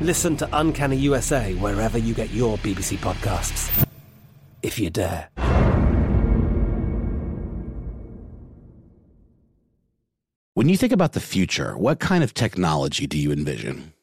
Listen to Uncanny USA wherever you get your BBC podcasts. If you dare. When you think about the future, what kind of technology do you envision?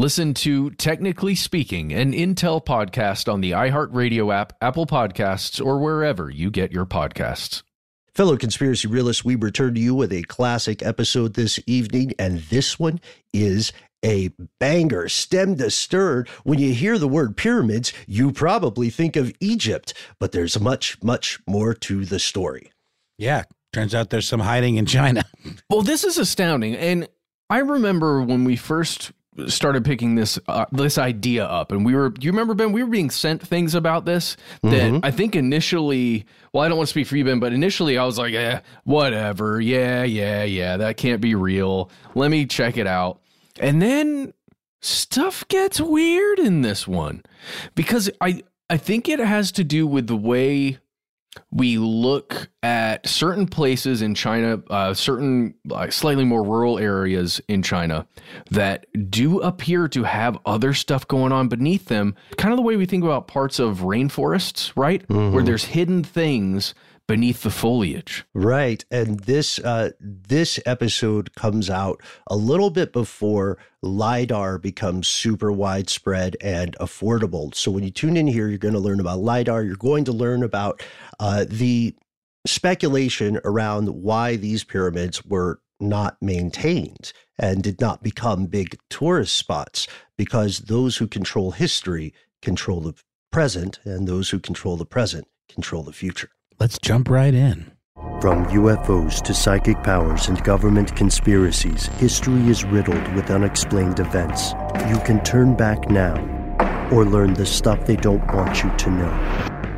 Listen to Technically Speaking, an Intel podcast on the iHeartRadio app, Apple Podcasts, or wherever you get your podcasts. Fellow conspiracy realists, we return to you with a classic episode this evening, and this one is a banger, stem to stern. When you hear the word pyramids, you probably think of Egypt, but there's much, much more to the story. Yeah, turns out there's some hiding in China. Well, this is astounding. And I remember when we first started picking this uh, this idea up. And we were you remember Ben we were being sent things about this that Mm-hmm. I think initially well I don't want to speak for you Ben but initially I was like eh, whatever. Yeah yeah yeah. That can't be real. Let me check it out. And then stuff gets weird in this one because I I think it has to do with the way we look at certain places in China, uh, certain like slightly more rural areas in China that do appear to have other stuff going on beneath them. Kind of the way we think about parts of rainforests, right? Where there's hidden things beneath the foliage. Right, and this uh, this episode comes out a little bit before lidar becomes super widespread and affordable. So when you tune in here, you're going to learn about lidar. You're going to learn about uh, the speculation around why these pyramids were not maintained and did not become big tourist spots because those who control history control the present, and those who control the present control the future. Let's jump right in. From UFOs to psychic powers and government conspiracies, history is riddled with unexplained events. You can turn back now or learn the stuff they don't want you to know.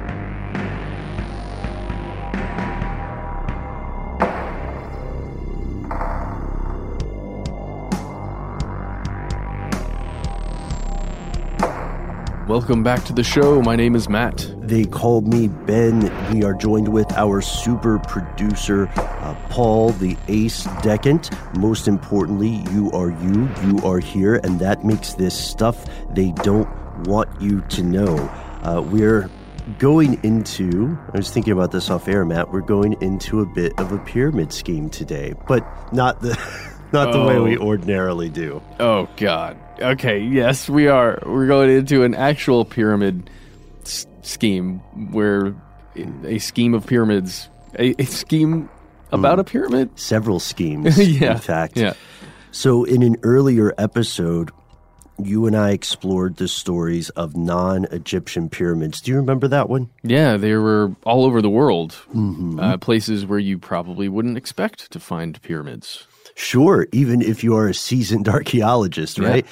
Welcome back to the show. My name is Matt. They called me Ben. We are joined with our super producer, uh, Paul, the ace decant. Most importantly, you are you, you are here, and that makes this stuff they don't want you to know. Uh, we're going into, I was thinking about this off air, Matt, we're going into a bit of a pyramid scheme today, but not the. Not the way we Oh. ordinarily do. Oh God. Okay. Yes, we are. We're going into an actual pyramid s- scheme where a scheme of pyramids, a, a scheme about a pyramid. Several schemes, yeah. in fact. Yeah. So, in an earlier episode, you and I explored the stories of non Egyptian pyramids. Do you remember that one? Yeah, they were all over the world. Uh, places where you probably wouldn't expect to find pyramids. Sure, even if you are a seasoned archaeologist, Yeah. right?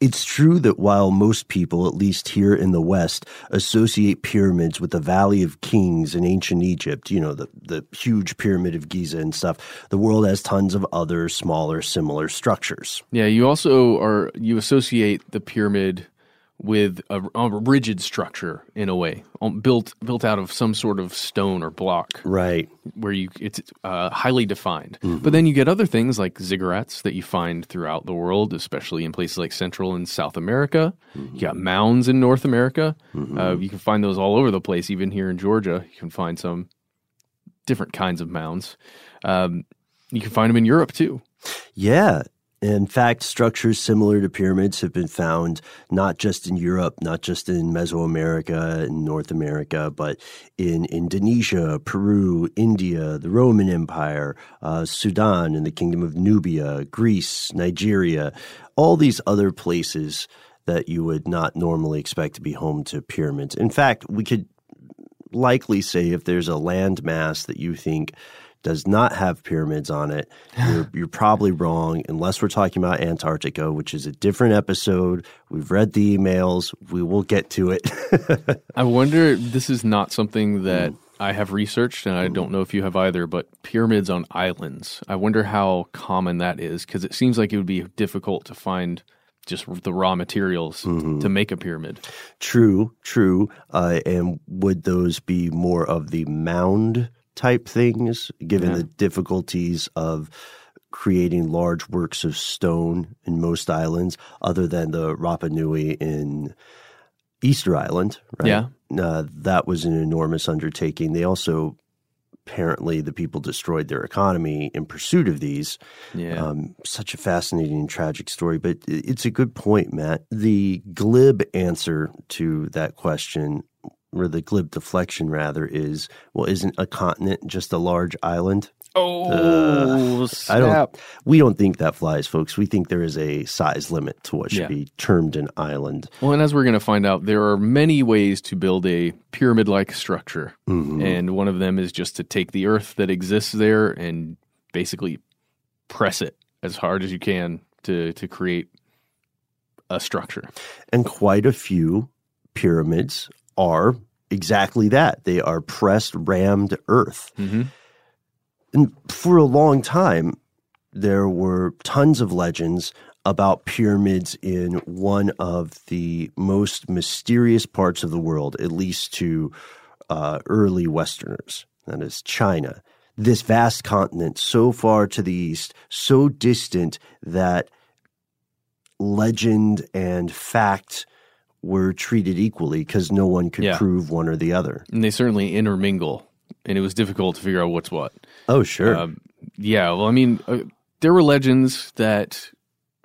It's true that while most people, at least here in the West, associate pyramids with the Valley of Kings in ancient Egypt, you know, the, the huge pyramid of Giza and stuff, the world has tons of other smaller, similar structures. Yeah, you also are you associate the pyramid with a, a rigid structure in a way, um, built built out of some sort of stone or block, Right. where you it's uh, highly defined. But then you get other things like ziggurats that you find throughout the world, especially in places like Central and South America. You got mounds in North America. Uh, you can find those all over the place. Even here in Georgia, you can find some different kinds of mounds. Um, you can find them in Europe too. Yeah. In fact, structures similar to pyramids have been found not just in Europe, not just in Mesoamerica and North America, but in Indonesia, Peru, India, the Roman Empire, uh, Sudan, and the Kingdom of Nubia, Greece, Nigeria, all these other places that you would not normally expect to be home to pyramids. In fact, we could likely say if there's a land mass that you think does not have pyramids on it, you're, you're probably wrong, unless we're talking about Antarctica, which is a different episode. We've read the emails. We will get to it. I wonder. This is not something hmm. that I have researched, and I hmm. don't know if you have either. But pyramids on islands. I wonder how common that is because it seems like it would be difficult to find just the raw materials mm-hmm. to make a pyramid. true, true. Uh, and would those be more of the mound type things, given Yeah. the difficulties of creating large works of stone in most islands, other than the Rapa Nui in Easter Island, right? Yeah. Uh, that was an enormous undertaking. They also, apparently, the people destroyed their economy in pursuit of these. Yeah. Um, such a fascinating and tragic story, but it's a good point, Matt. The glib answer to that question, or the glib deflection rather, is well, isn't a continent just a large island? oh, I don't. We don't think that flies, folks. We think there is a size limit to what should Yeah. be termed an island. Well, and as we're going to find out, there are many ways to build a pyramid like structure. Mhm. And one of them is just to take the earth that exists there and basically press it as hard as you can to, to create a structure. And quite a few pyramids are exactly that. They are pressed, rammed earth. Mm-hmm. And for a long time, there were tons of legends about pyramids in one of the most mysterious parts of the world, at least to uh, early Westerners, that is China. This vast continent, so far to the east, so distant that legend and fact were treated equally because no one could Yeah. prove one or the other. And they certainly intermingle, and it was difficult to figure out what's what. Oh, sure. Um, yeah, well, I mean, uh, there were legends that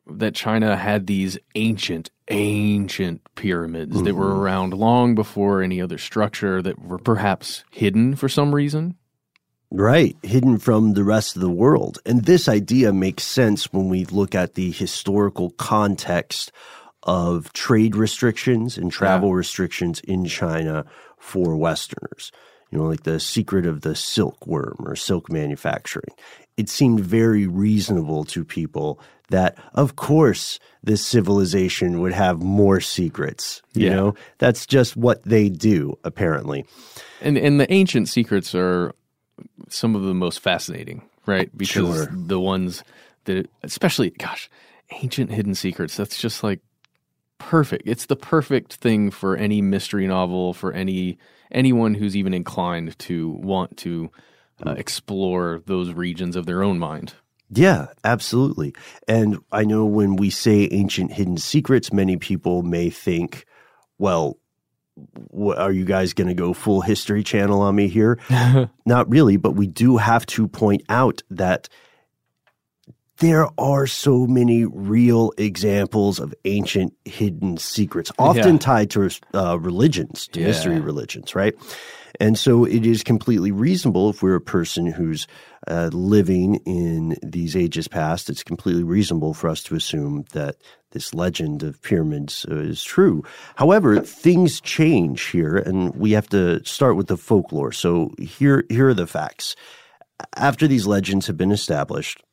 that China had these ancient, ancient pyramids that were around long before any other structure that were perhaps hidden for some reason. Right, hidden from the rest of the world. And this idea makes sense when we look at the historical context of trade restrictions and travel restrictions in China for Westerners. You know, like the secret of the silkworm or silk manufacturing. It seemed very reasonable to people that, of course, this civilization would have more secrets. You Yeah. know, that's just what they do, apparently. And and the ancient secrets are some of the most fascinating, right? Because Sure. the ones that, especially, gosh, ancient hidden secrets. That's just like perfect. It's the perfect thing for any mystery novel for any anyone who's even inclined to want to uh, explore those regions of their own mind. Yeah, absolutely. And I know when we say ancient hidden secrets, many people may think, well, wh- are you guys going to go full history channel on me here? Not really, but we do have to point out that there are so many real examples of ancient hidden secrets, often Yeah. tied to uh, religions, to mystery religions, right? And so it is completely reasonable if we're a person who's uh, living in these ages past, it's completely reasonable for us to assume that this legend of pyramids uh, is true. However, things change here, and we have to start with the folklore. So here, here are the facts. After these legends have been established,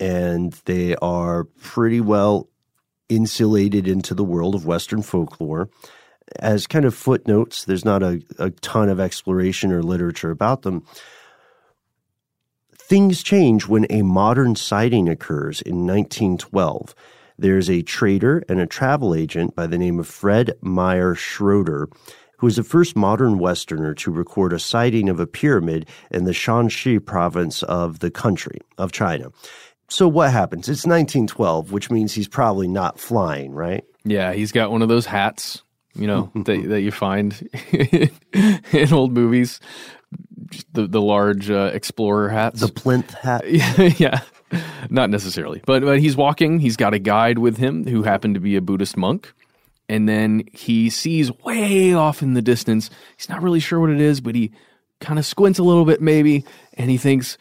and they are pretty well insulated into the world of Western folklore. As kind of footnotes, there's not a, a ton of exploration or literature about them. Things change when a modern sighting occurs in 1912. There's a trader and a travel agent by the name of Fred Meyer Schroeder, who is the first modern Westerner to record a sighting of a pyramid in the Shanxi province of the country of China. So what happens? It's 1912, which means he's probably not flying, right? Yeah, he's got one of those hats, you know, that that you find in old movies. The the large uh, explorer hats. The plinth hat. yeah, not necessarily, but but he's walking. He's got a guide with him who happened to be a Buddhist monk, and then he sees way off in the distance. He's not really sure what it is, but he kind of squints a little bit, maybe, and he thinks,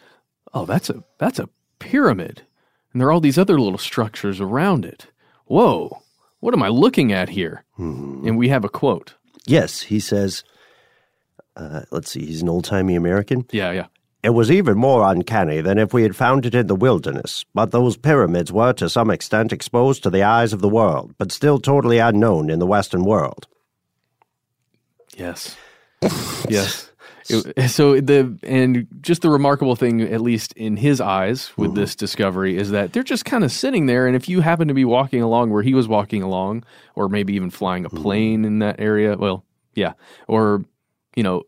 "Oh, that's a that's a pyramid, and there are all these other little structures around it. Whoa, what am I looking at here?" And we have a quote. Yes, he says, uh, let's see, he's an old timey American. Yeah, yeah. It was even more uncanny than if we had found it in the wilderness, but those pyramids were to some extent exposed to the eyes of the world, but still totally unknown in the Western world. Yes. yes. It- so the and just the remarkable thing, at least in his eyes, with mm-hmm. this discovery, is that they're just kind of sitting there. And if you happen to be walking along where he was walking along, or maybe even flying a mm-hmm. plane in that area, well, yeah, or you know,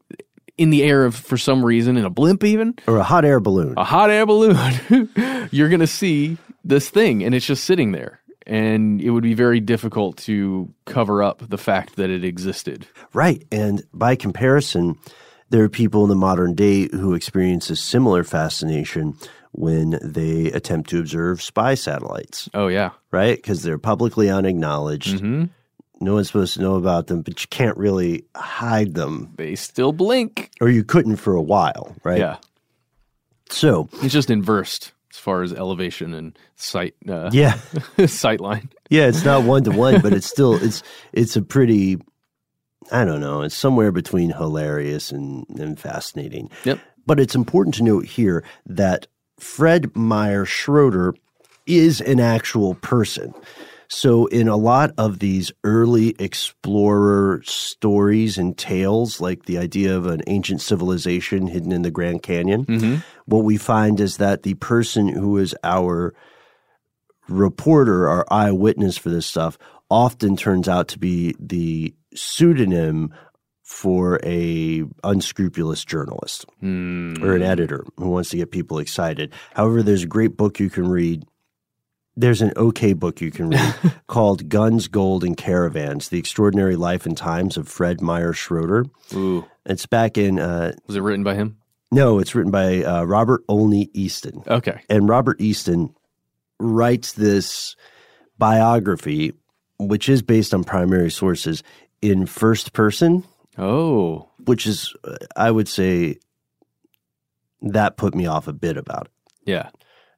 in the air of for some reason in a blimp, even Or a hot air balloon. a hot air balloon, you're gonna see this thing, and it's just sitting there. And it would be very difficult to cover up the fact that it existed. Right. And by comparison, there are people in the modern day who experience a similar fascination when they attempt to observe spy satellites, Oh yeah, right? Because they're publicly unacknowledged. hmm No one's supposed to know about them, but you can't really hide them, they still blink. or you couldn't for a while, right? Yeah, So, it's just inversed as far as elevation and sight. Uh, yeah. sight line. Yeah, it's not one to one, but it's still it's it's a pretty I don't know, it's somewhere between hilarious and, and fascinating. Yep. But it's important to note here that Fred Meyer Schroeder is an actual person. So, in a lot of these early explorer stories and tales, like the idea of an ancient civilization hidden in the Grand Canyon, mm-hmm. what we find is that the person who is our reporter our eyewitness for this stuff often turns out to be the pseudonym for a unscrupulous journalist or an editor who wants to get people excited. However, there's a great book you can read. There's an okay book you can read called Guns, Gold, and Caravans The Extraordinary Life and Times of Fred Meyer Schroeder. Ooh, It's back in, uh, was it written by him? no, it's written by uh, Robert Olney Easton. Okay. And Robert Easton writes this biography, which is based on primary sources, in first person, Oh, which is, I would say, that put me off a bit about it. yeah.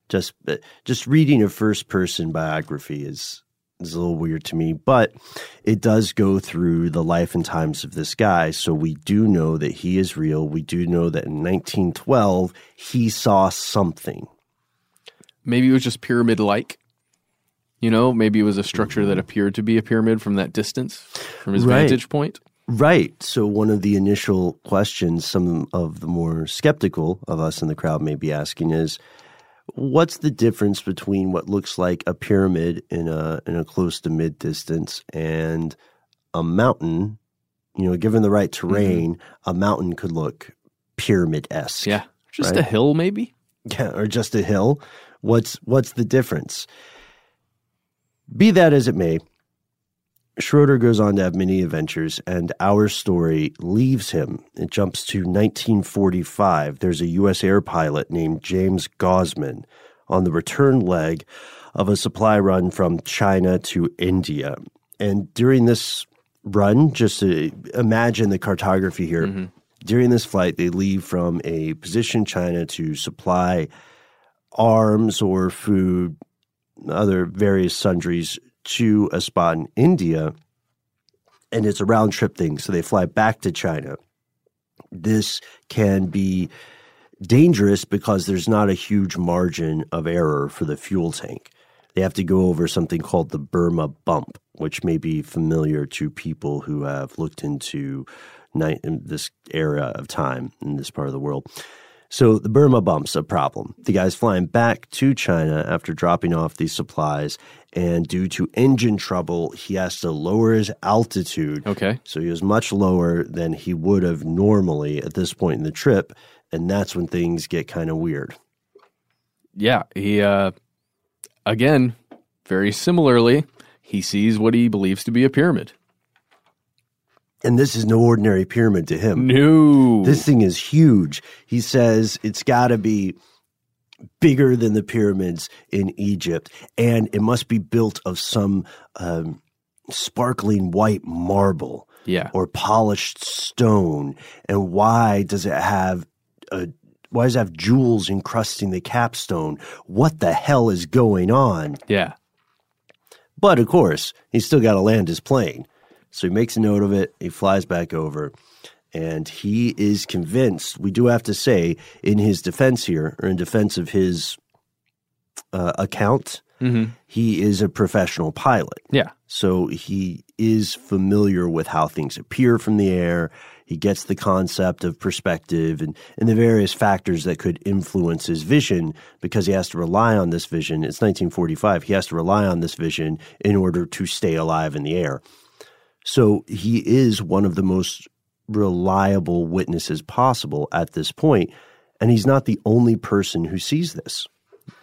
Just, uh, just reading a first person biography is is a little weird to me, but it does go through the life and times of this guy. So we do know that he is real. We do know that in 1912 he saw something. Maybe it was just pyramid like. You know, maybe it was a structure that appeared to be a pyramid from that distance, from his Right. vantage point. Right. So, one of the initial questions some of the more skeptical of us in the crowd may be asking is what's the difference between what looks like a pyramid in a, in a close to mid distance and a mountain? You know, given the right mm-hmm. terrain, a mountain could look pyramid esque. Yeah. Just Right. a hill, maybe? Yeah, or just a hill. What's what's the difference? Be that as it may, Schroeder goes on to have many adventures, and our story leaves him. It jumps to 1945. There's a U.S. air pilot named James Gaussman on the return leg of a supply run from China to India. And during this run, just to imagine the cartography here, mm-hmm. during this flight, they leave from a position China to supply arms or food, other various sundries to a spot in India. And it's a round trip thing. So they fly back to China. This can be dangerous because there's not a huge margin of error for the fuel tank. They have to go over something called the Burma hump, which may be familiar to people who have looked into night in this era of time in this part of the world. So the Burma hump's a problem. The guy's flying back to China after dropping off these supplies, and due to engine trouble, he has to lower his altitude. Okay. So he was much lower than he would have normally at this point in the trip, and that's when things get kind of weird. Yeah, he uh again, very similarly, he sees what he believes to be a pyramid. And this is no ordinary pyramid to him. No. This thing is huge. He says it's got to be bigger than the pyramids in Egypt, and it must be built of some um, sparkling white marble yeah. or polished stone. And why does it have a why does it have jewels encrusting the capstone? What the hell is going on? Yeah. But of course, he's still got to land his plane. So he makes a note of it. He flies back over, and he is convinced. We do have to say, in his defense here, or in defense of his uh, account, Mhm. he is a professional pilot. Yeah. So he is familiar with how things appear from the air. He gets the concept of perspective and, and the various factors that could influence his vision because he has to rely on this vision. It's 1945. He has to rely on this vision in order to stay alive in the air. So he is one of the most reliable witnesses possible at this point, And he's not the only person who sees this.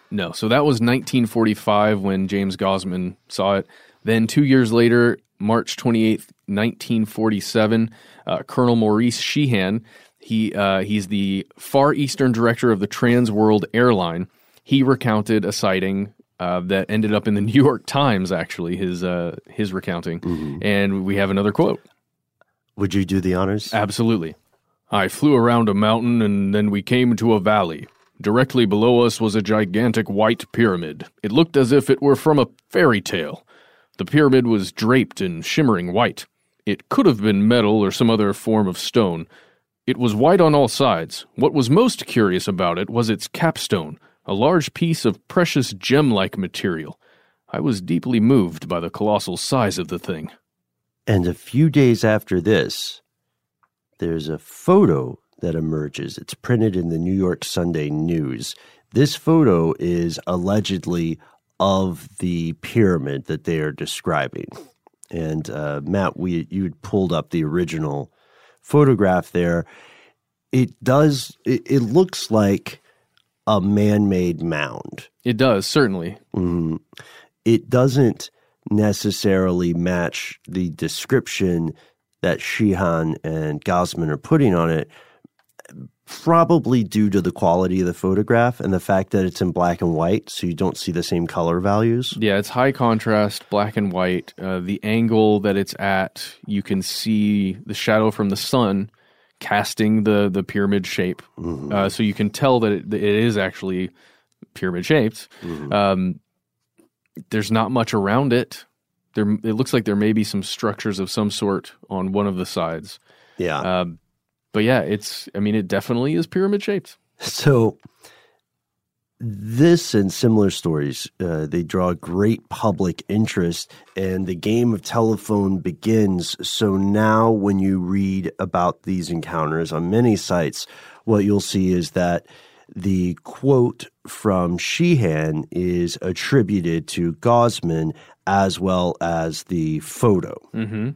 No. So that was 1945 when James Gaussman saw it. Then two years later, March 28th, 1947, uh, Colonel Maurice Sheahan, he, uh, he's the Far Eastern director of the Trans World Airline. He recounted a sighting uh, that ended up in the New York Times, actually, his, uh, his recounting. And we have another quote. Would you do the honors? Absolutely. I flew around a mountain and then we came to a valley. Directly below us was a gigantic white pyramid. It looked as if it were from a fairy tale. The pyramid was draped in shimmering white. It could have been metal or some other form of stone. It was white on all sides. What was most curious about it was its capstone, a large piece of precious gem like material. I was deeply moved by the colossal size of the thing. And a few days after this, there's a photo that emerges. It's printed in the New York Sunday News. This photo is allegedly of the pyramid that they are describing. And uh, Matt, we you had pulled up the original photograph there. It does. It, it looks like a man-made mound. It does, certainly. Mhm. It doesn't necessarily match the description that Sheahan and Gaussman are putting on it, probably due to the quality of the photograph and the fact that it's in black and white, so you don't see the same color values. Yeah, it's high contrast, black and white. Uh, the angle that it's at, you can see the shadow from the sun casting the the pyramid shape. Uh, so you can tell that it, it is actually pyramid shaped. Um, there's not much around it. There, it looks like there may be some structures of some sort on one of the sides. Yeah. Um, but yeah, it's. I mean, it definitely is pyramid shaped. So this and similar stories, uh, they draw great public interest, and the game of telephone begins. So now, when you read about these encounters on many sites, what you'll see is that the quote from Sheahan is attributed to Gaussman as well as the photo. Mm-hmm.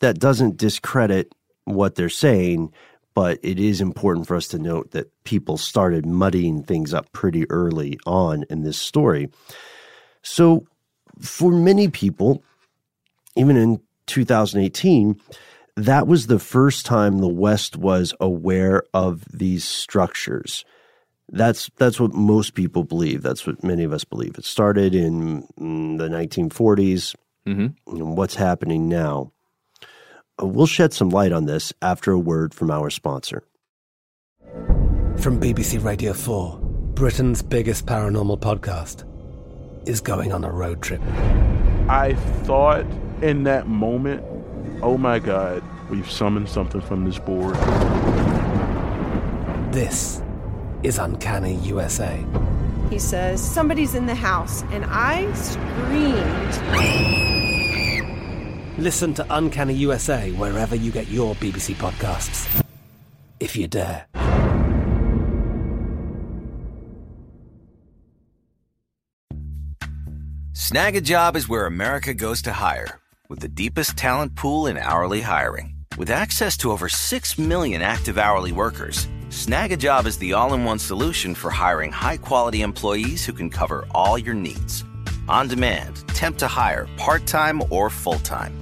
That doesn't discredit what they're saying, but it is important for us to note that people started muddying things up pretty early on in this story. So, for many people, even in 2018, that was the first time the West was aware of these structures. That's that's what most people believe. That's what many of us believe. It started in, mm, the 1940s. Mm-hmm. And what's happening now? Uh, We'll shed some light on this after a word from our sponsor. From BBC Radio 4, Britain's biggest paranormal podcast is going on a road trip. I thought in that moment, oh my God, we've summoned something from this board. This is Uncanny USA. He says, Somebody's in the house. And I screamed. Listen to Uncanny USA wherever you get your BBC podcasts. If you dare. Snag a job is where America goes to hire, with the deepest talent pool in hourly hiring. With access to over 6 million active hourly workers, Snag a job is the all in one solution for hiring high quality employees who can cover all your needs on demand, temp to hire, part time or full time.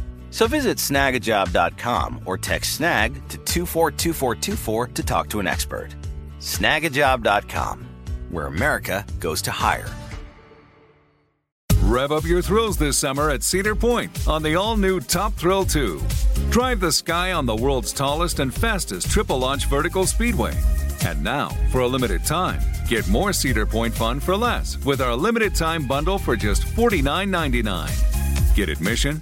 So visit snagajob.com or text snag to 242424 to talk to an expert. Snagajob.com, where America goes to hire. Rev up your thrills this summer at Cedar Point on the all new Top Thrill 2. Drive the sky on the world's tallest and fastest triple launch vertical speedway. And now, for a limited time, get more Cedar Point fun for less with our limited time bundle for just $49.99. Get admission,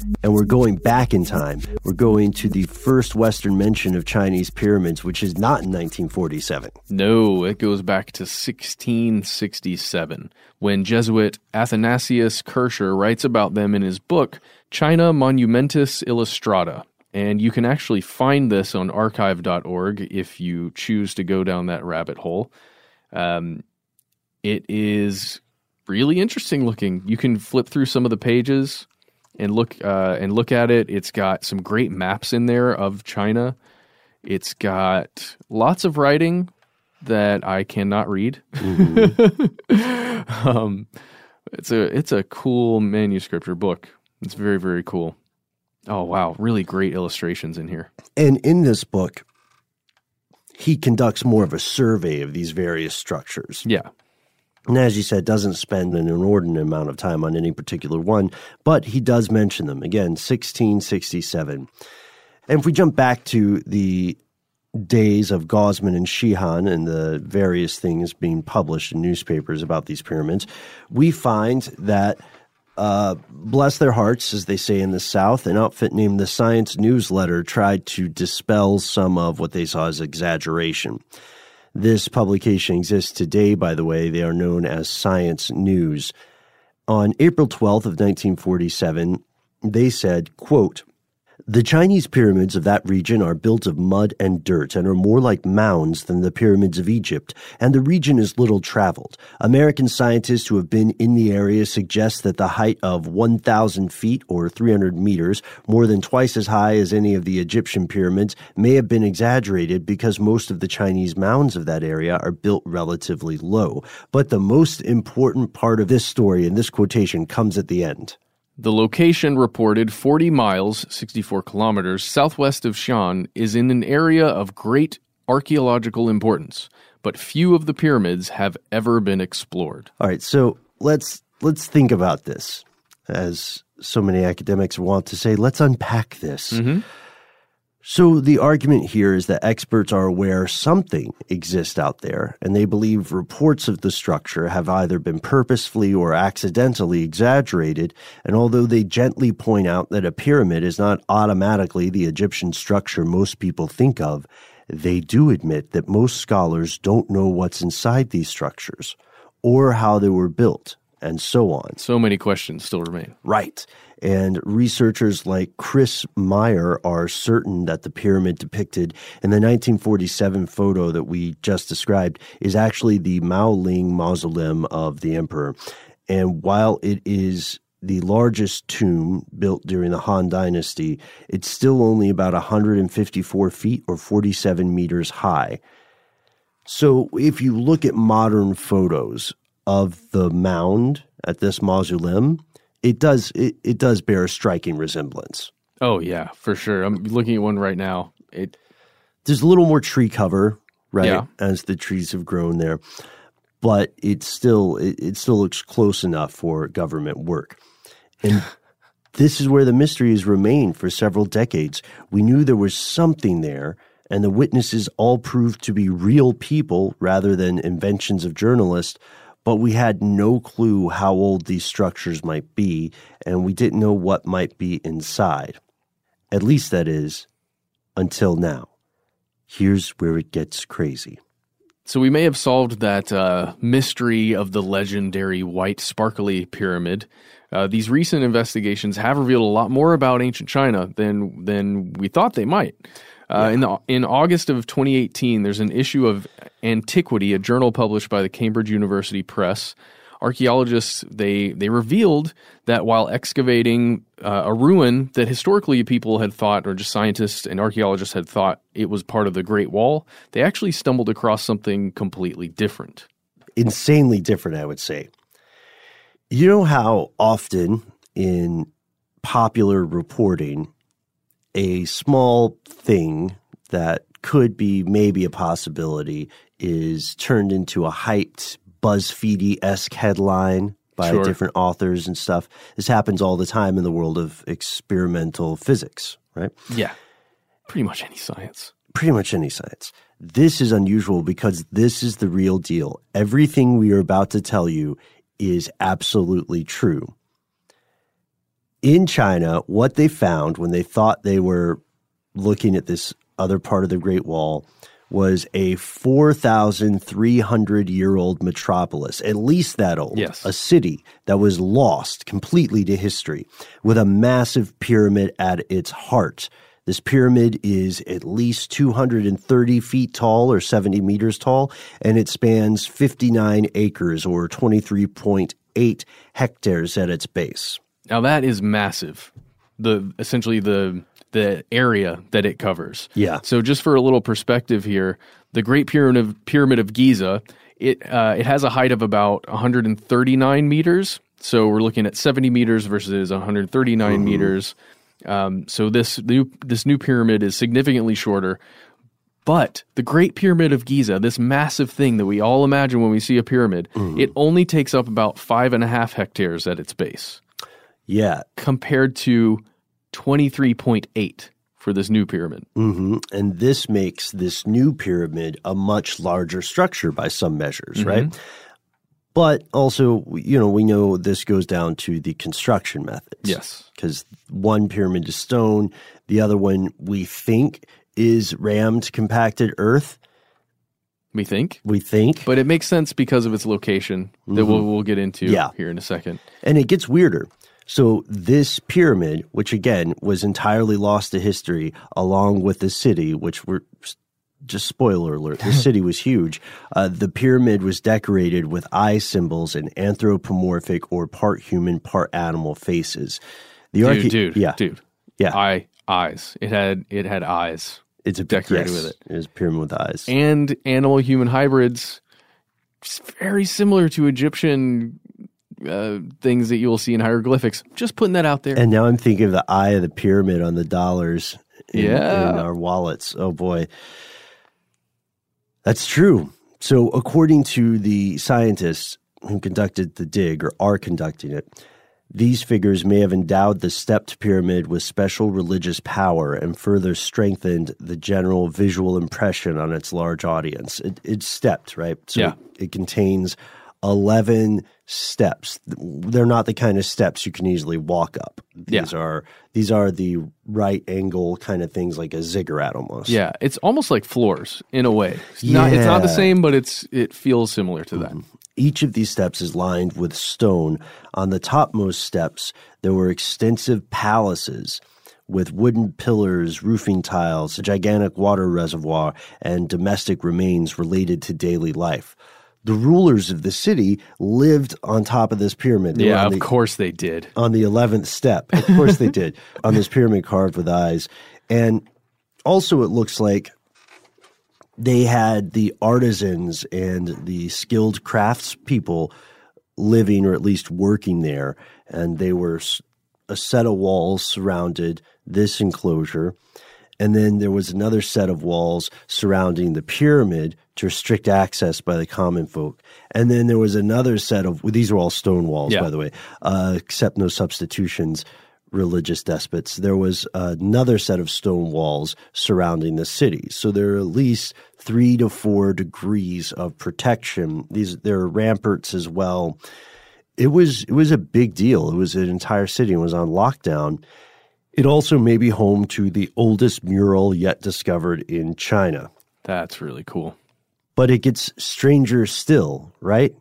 and we're going back in time. We're going to the first Western mention of Chinese pyramids, which is not in 1947. No, it goes back to 1667 when Jesuit Athanasius Kircher writes about them in his book, China Monumentis Illustrata. And you can actually find this on archive.org if you choose to go down that rabbit hole. Um, it is really interesting looking. You can flip through some of the pages and look uh, and look at it. It's got some great maps in there of China. It's got lots of writing that I cannot read. um, it's a it's a cool manuscript or book. It's very very cool. Oh wow, really great illustrations in here. And in this book, he conducts more of a survey of these various structures. Yeah. And as you said, doesn't spend an inordinate amount of time on any particular one, but he does mention them. Again, 1667. And if we jump back to the days of Gaussman and Sheahan and the various things being published in newspapers about these pyramids, we find that, uh, bless their hearts, as they say in the South, an outfit named the Science Newsletter tried to dispel some of what they saw as exaggeration. This publication exists today, by the way. They are known as Science News. On April 12th of 1947, they said, quote, the Chinese pyramids of that region are built of mud and dirt and are more like mounds than the pyramids of Egypt, and the region is little traveled. American scientists who have been in the area suggest that the height of 1,000 feet or 300 meters, more than twice as high as any of the Egyptian pyramids, may have been exaggerated because most of the Chinese mounds of that area are built relatively low. But the most important part of this story and this quotation comes at the end. The location reported 40 miles, 64 kilometers, southwest of Xi'an is in an area of great archaeological importance, but few of the pyramids have ever been explored. All right, so let's let's think about this. As so many academics want to say, let's unpack this. Mm-hmm. So the argument here is that experts are aware something exists out there, and they believe reports of the structure have either been purposefully or accidentally exaggerated. And although they gently point out that a pyramid is not automatically the Egyptian structure most people think of, they do admit that most scholars don't know what's inside these structures or how they were built, and so on. So many questions still remain. Right. And researchers like Chris Meyer are certain that the pyramid depicted in the 1947 photo that we just described is actually the Mao Ling mausoleum of the emperor. And while it is the largest tomb built during the Han Dynasty, it's still only about 154 feet or 47 meters high. So if you look at modern photos of the mound at this mausoleum, it does it, it does bear a striking resemblance. Oh yeah, for sure. I'm looking at one right now. It there's a little more tree cover, right? Yeah. As the trees have grown there. but it still it, it still looks close enough for government work. And this is where the mystery has remained for several decades. We knew there was something there, and the witnesses all proved to be real people rather than inventions of journalists, but we had no clue how old these structures might be, and we didn't know what might be inside. At least that is, until now. Here's where it gets crazy. So we may have solved that uh, mystery of the legendary white sparkly pyramid. Uh, these recent investigations have revealed a lot more about ancient China than than we thought they might. Uh, in the in August of 2018, there's an issue of Antiquity, a journal published by the Cambridge University Press. Archaeologists they they revealed that while excavating uh, a ruin that historically people had thought, or just scientists and archaeologists had thought it was part of the Great Wall, they actually stumbled across something completely different. Insanely different, I would say. You know how often in popular reporting, a small thing that could be maybe a possibility is turned into a hyped BuzzFeedy esque headline by Sure. different authors and stuff. This happens all the time in the world of experimental physics, right? Yeah, pretty much any science. Pretty much any science. This is unusual because this is the real deal. Everything we are about to tell you is absolutely true. In China, what they found when they thought they were looking at this other part of the Great Wall was a 4,300 year old metropolis, at least that old. Yes. A city that was lost completely to history with a massive pyramid at its heart. This pyramid is at least 230 feet tall or 70 meters tall, and it spans 59 acres or 23.8 hectares at its base. Now that is massive. The essentially the the area that it covers. Yeah. So just for a little perspective here, the Great Pyramid of, Pyramid of Giza, it uh, it has a height of about 139 meters. So we're looking at 70 meters versus 139 meters. Um, so this new this new pyramid is significantly shorter. But the Great Pyramid of Giza, this massive thing that we all imagine when we see a pyramid, it only takes up about five and a half hectares at its base Yeah. compared to 23.8 for this new pyramid. hmm And this makes this new pyramid a much larger structure by some measures, right? But also, you know, we know this goes down to the construction methods. Yes. Because one pyramid is stone, the other one we think is rammed compacted earth. We think. We think. But it makes sense because of its location that we'll, we'll get into Yeah. here in a second. And it gets weirder. So, this pyramid, which again was entirely lost to history, along with the city, which were just spoiler alert, the city was huge. Uh, the pyramid was decorated with eye symbols and anthropomorphic or part human, part animal faces. The Dude, dude, yeah, dude. yeah, Eye, eyes. It had it had eyes it's a decorated yes, with it. It was a pyramid with eyes. and animal human hybrids. Very similar to Egyptian uh, things that you will see in hieroglyphics. Just putting that out there. And now I'm thinking of the eye of the pyramid on the dollars in, Yeah. in our wallets. Oh boy. That's true. So, according to the scientists who conducted the dig or are conducting it, these figures may have endowed the stepped pyramid with special religious power and further strengthened the general visual impression on its large audience. It, it's stepped, right? So Yeah. it contains 11 steps. They're not the kind of steps you can easily walk up. These Yeah. are these are the right angle kind of things like a ziggurat almost. yeah, it's almost like floors in a way. It's not it's not the same, but it's it feels similar to that. Mm-hmm. Each of these steps is lined with stone. On the topmost steps, there were extensive palaces with wooden pillars, roofing tiles, a gigantic water reservoir, and domestic remains related to daily life. The rulers of the city lived on top of this pyramid. They Yeah, on of course they did. on the 11th step. Of course they did. On this pyramid carved with eyes. And also, it looks like they had the artisans and the skilled craftspeople living or at least working there. And they were a set of walls surrounded this enclosure. And then there was another set of walls surrounding the pyramid to restrict access by the common folk. And then there was another set of, well, these were all stone walls, Yeah. by the way, uh, except no substitutions, religious despots. There was another set of stone walls surrounding the city. So there are at least three to four degrees of protection. These, there are ramparts as well. It was, it was a big deal. It was an entire city and was on lockdown. It also may be home to the oldest mural yet discovered in China. That's really cool. But it gets stranger still, right?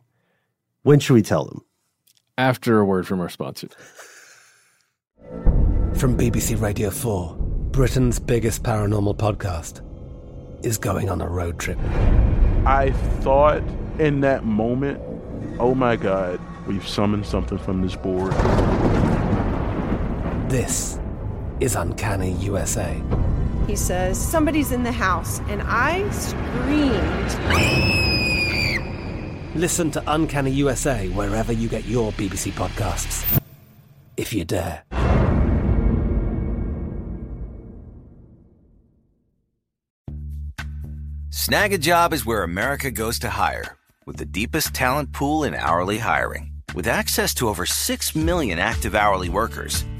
When should we tell them? After a word from our sponsor. From BBC Radio 4, Britain's biggest paranormal podcast is going on a road trip. I thought in that moment, oh my God, we've summoned something from this board. This is Uncanny USA. He says, Somebody's in the house, and I screamed. Listen to Uncanny USA wherever you get your BBC podcasts. If you dare. Snagajob is where America goes to hire, with the deepest talent pool in hourly hiring. With access to over 6 million active hourly workers,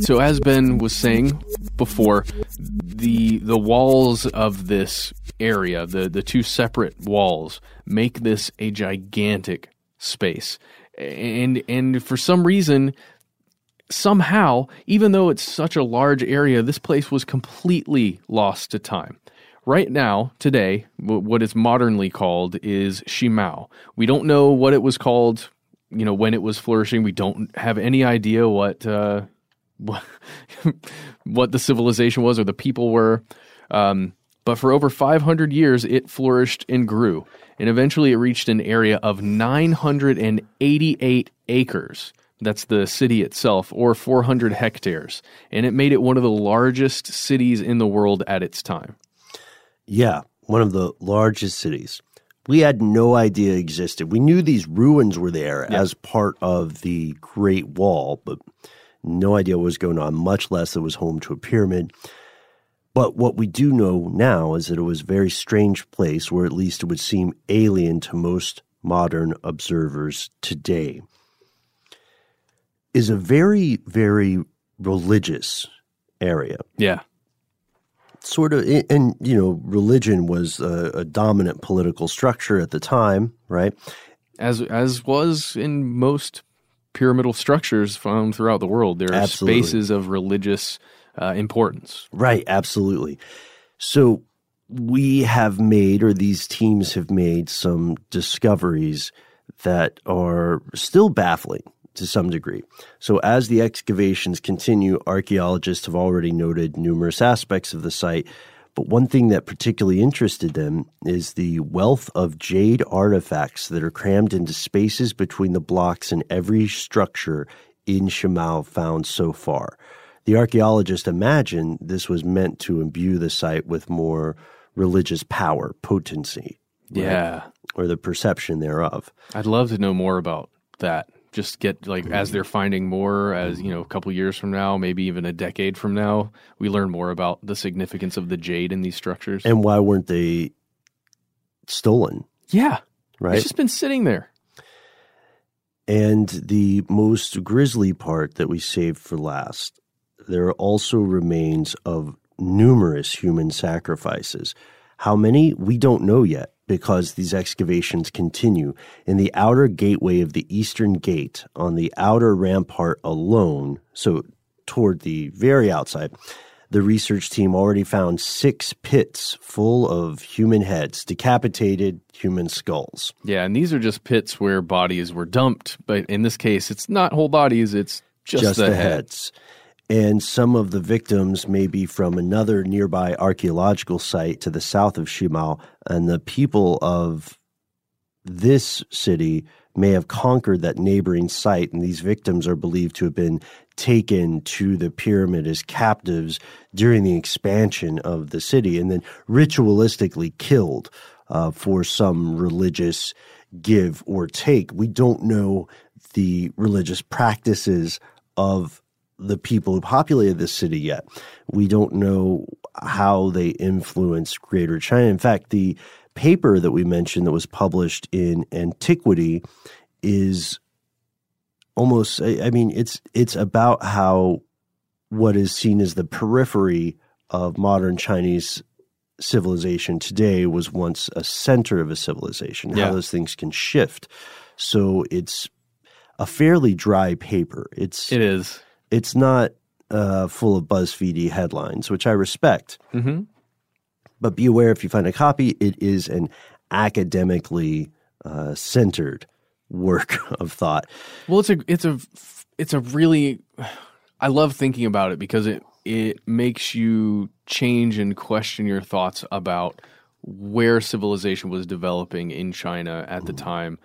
So as Ben was saying before, the the walls of this area, the the two separate walls, make this a gigantic space. And and for some reason, somehow, even though it's such a large area, this place was completely lost to time. Right now, today, wh- what is modernly called is Shimao. We don't know what it was called, you know, when it was flourishing. We don't have any idea what uh, what, what the civilization was or the people were. Um, but for over 500 years, it flourished and grew. And eventually, it reached an area of 988 acres. That's the city itself, or 400 hectares. And it made it one of the largest cities in the world at its time. Yeah, one of the largest cities. We had no idea existed. We knew these ruins were there Yeah. as part of the Great Wall, but no idea what was going on, much less it was home to a pyramid. But what we do know now is that it was a very strange place, or at least it would seem alien to most modern observers today. Is a very, very religious area Yeah. Sort of and you know religion was a, a dominant political structure at the time right As as was in most pyramidal structures found throughout the world, there are Absolutely. spaces of religious uh, importance. right absolutely so we have made or these teams have made some discoveries that are still baffling to some degree. So, as the excavations continue, archaeologists have already noted numerous aspects of the site. But one thing that particularly interested them is the wealth of jade artifacts that are crammed into spaces between the blocks in every structure in Shimao found so far. The archaeologists imagine this was meant to imbue the site with more religious power, potency. right? Yeah. or the perception thereof. I'd love to know more about that. Just get like as they're finding more, as you know, a mm-hmm. couple years from now, maybe even a decade from now, we learn more about the significance of the jade in these structures. And why weren't they stolen? yeah, Right. it's just been sitting there. And the most grisly part that we saved for last, there are also remains of numerous human sacrifices. How many? We don't know yet because these excavations continue. In the outer gateway of the eastern gate, on the outer rampart alone, so toward the very outside, the research team already found six pits full of human heads, decapitated human skulls. Yeah, and these are just pits where bodies were dumped, but in this case, it's not whole bodies; it's just, the, head. heads. And some of the victims may be from another nearby archaeological site to the south of Shimao. And the people of this city may have conquered that neighboring site. And these victims are believed to have been taken to the pyramid as captives during the expansion of the city and then ritualistically killed uh, for some religious give or take. We don't know the religious practices of the people who populated this city yet. We don't know how they influenced Greater China. In fact, the paper that we mentioned that was published in Antiquity is almost I mean it's it's about how what is seen as the periphery of modern Chinese civilization today was once a center of a civilization, Yeah. how those things can shift. So it's a fairly dry paper. It's It is. It's not uh, full of BuzzFeedy headlines, which I respect. Mm-hmm. But be aware if you find a copy, it is an academically uh, centered work of thought. Well, it's a it's a it's a really I love thinking about it because it it makes you change and question your thoughts about where civilization was developing in China at the time.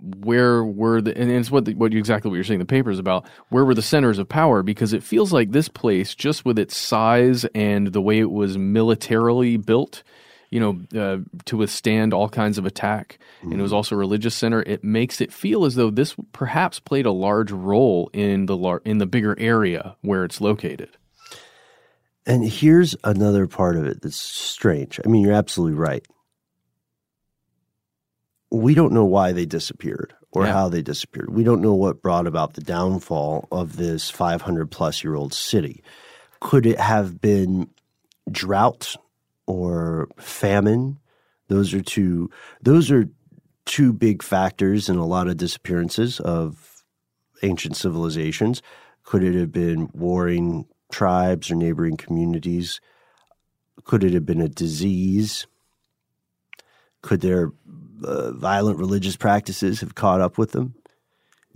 Where were the and it's what the, what you exactly what you're saying the paper is about. Where were the centers of power? Because it feels like this place, just with its size and the way it was militarily built, you know, uh, to withstand all kinds of attack, and it was also a religious center. It makes it feel as though this perhaps played a large role in the lar- in the bigger area where it's located. And here's another part of it that's strange. I mean, you're absolutely right. We don't know why they disappeared or Yeah. how they disappeared. We don't know what brought about the downfall of this 500 plus year old city. Could it have been drought or famine? Those are two those are two big factors in a lot of disappearances of ancient civilizations. Could it have been warring tribes or neighboring communities? Could it have been a disease? Could their uh, violent religious practices have caught up with them?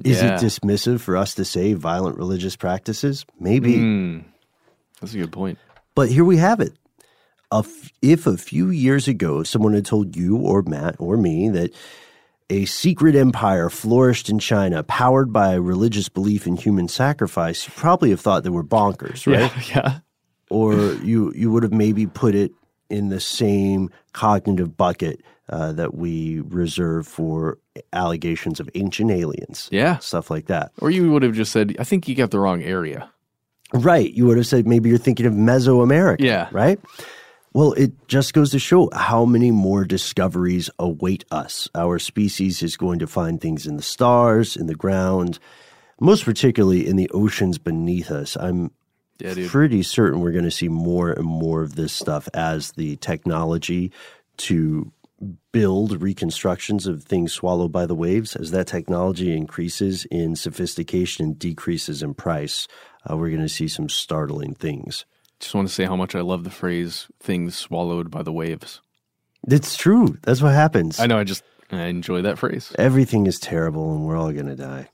Is Yeah. it dismissive for us to say violent religious practices? Maybe. Mm, that's a good point. But here we have it. A f- if a few years ago someone had told you or Matt or me that a secret empire flourished in China powered by a religious belief in human sacrifice, you probably have thought they were bonkers, right? Yeah, yeah. or you you would have maybe put it in the same cognitive bucket uh, that we reserve for allegations of ancient aliens, Yeah. stuff like that. Or you would have just said, "I think you got the wrong area." Right. You would have said maybe you're thinking of Mesoamerica. Yeah. Right. Well, it just goes to show how many more discoveries await us. Our species is going to find things in the stars, in the ground, most particularly in the oceans beneath us. I'm Yeah, pretty certain we're going to see more and more of this stuff as the technology to build reconstructions of things swallowed by the waves, as that technology increases in sophistication and decreases in price, uh, we're going to see some startling things. Just want to say how much I love the phrase "things swallowed by the waves." It's true. That's what happens. I know. I just I enjoy that phrase. Everything is terrible and we're all going to die.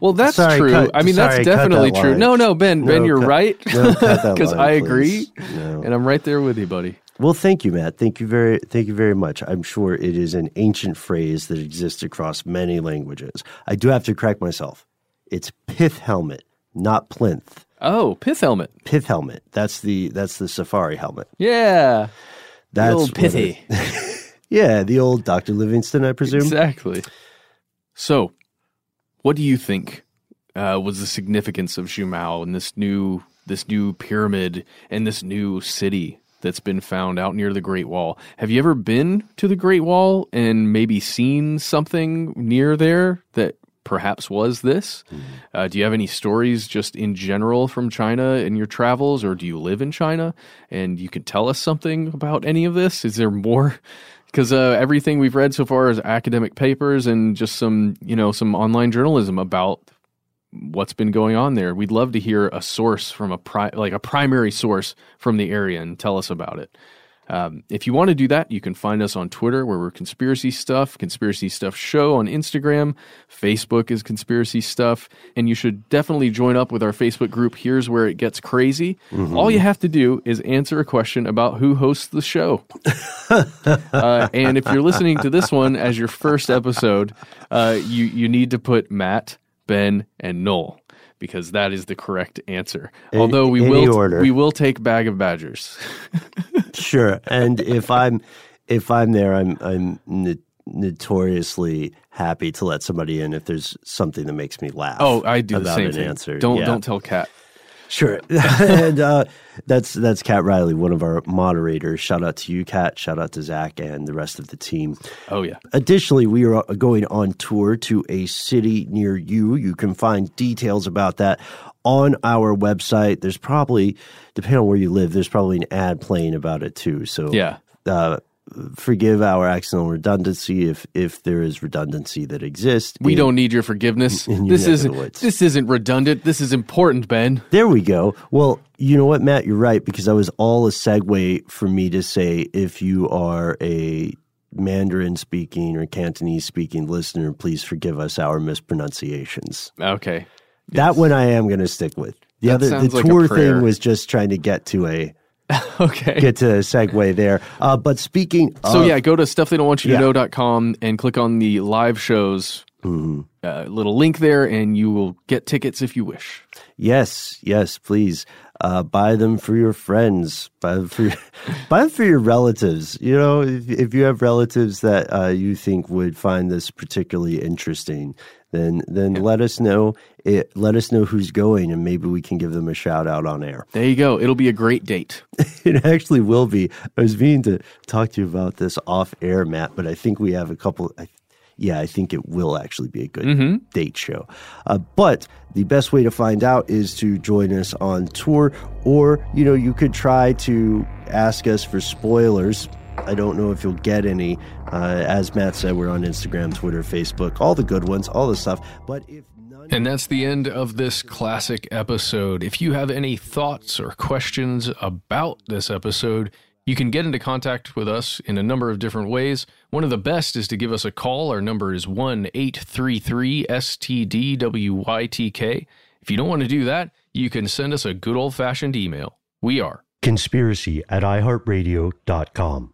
Well, that's Sorry, true. cut- I mean, sorry, that's definitely that true. No, no, Ben, Ben, you're cut- right. no, Because line, I agree, No. and I'm right there with you, buddy. Well, thank you, Matt. Thank you very, thank you very much. I'm sure it is an ancient phrase that exists across many languages. I do have to correct myself. It's pith helmet, not plinth. Oh, pith helmet. Pith helmet. That's the that's the safari helmet. Yeah, That's old pithy. Yeah, the old Dr. Livingstone, I presume. Exactly. So, what do you think uh, was the significance of Shimao and this new this new pyramid and this new city that's been found out near the Great Wall? Have you ever been to the Great Wall and maybe seen something near there that perhaps was this? Uh, do you have any stories just in general from China in your travels, or do you live in China and you can tell us something about any of this? Is there more? Because uh, everything we've read so far is academic papers and just some, you know, some online journalism about what's been going on there. We'd love to hear a source from a pri- like a primary source from the area and tell us about it. Um, if you want to do that, you can find us on Twitter, where we're Conspiracy Stuff, Conspiracy Stuff Show on Instagram. Facebook is Conspiracy Stuff. And you should definitely join up with our Facebook group, Here's Where It Gets Crazy. All you have to do is answer a question about who hosts the show. uh, and if you're listening to this one as your first episode, uh, you, you need to put Matt, Ben, and Noel. Because that is the correct answer. In Although we will order. we will take bag of badgers. sure. And if I'm if I'm there, I'm I'm no- notoriously happy to let somebody in if there's something that makes me laugh. Oh, I do the same an thing. answer. Don't Yeah. don't tell Kat. Sure. and uh, that's that's Kat Riley, one of our moderators. Shout out to you, Kat. Shout out to Zach and the rest of the team. Oh yeah. Additionally, we are going on tour to a city near you. You can find details about that on our website. There's probably, depending on where you live, there's probably an ad playing about it too. So Yeah. uh, forgive our accidental redundancy if if there is redundancy that exists. We in- don't need your forgiveness. in your This neck of the isn't this isn't redundant. This is important, Ben. There we go. Well, you know what, Matt, you're right because that was all a segue for me to say if you are a Mandarin speaking or Cantonese speaking listener, please forgive us our mispronunciations. Okay. That one I am going to stick with. The That other, the sounds like tour thing was just trying to get to a Okay. get to a segue there. Uh, but speaking, so of, yeah, go to stuff they don't want you to Yeah. and click on the live shows uh, little link there and you will get tickets if you wish. Yes, yes, please. Uh, buy them for your friends. Buy them for your, buy them for your relatives. You know, if, if you have relatives that uh, you think would find this particularly interesting, then then let us know. It, let us know who's going, and maybe we can give them a shout out on air. There you go. It'll be a great date. it actually will be. I was meaning to talk to you about this off air, Matt, but I think we have a couple. I, yeah, I think it will actually be a good Mm-hmm. date show. Uh, but the best way to find out is to join us on tour, or you know, you could try to ask us for spoilers. I don't know if you'll get any. Uh, as Matt said, we're on Instagram, Twitter, Facebook, all the good ones, all the stuff. But if none And that's the end of this classic episode. If you have any thoughts or questions about this episode, you can get into contact with us in a number of different ways. One of the best is to give us a call. Our number is 1 833 STDWYTK. If you don't want to do that, you can send us a good old fashioned email. We are conspiracy at iHeartRadio.com.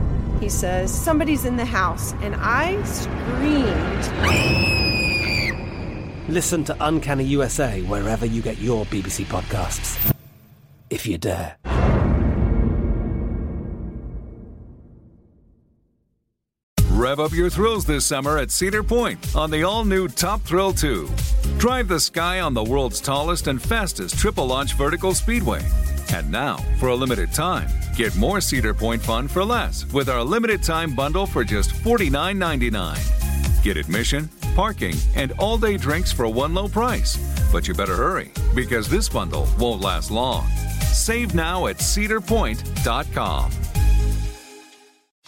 He says, Somebody's in the house. And I screamed. Listen to Uncanny USA wherever you get your BBC podcasts. If you dare. Rev up your thrills this summer at Cedar Point on the all new Top Thrill 2. Drive the sky on the world's tallest and fastest triple launch vertical speedway. And now, for a limited time, get more Cedar Point fun for less with our limited time bundle for just $49.99. Get admission, parking, and all day drinks for one low price. But you better hurry because this bundle won't last long. Save now at cedarpoint.com.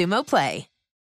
Xumo Play.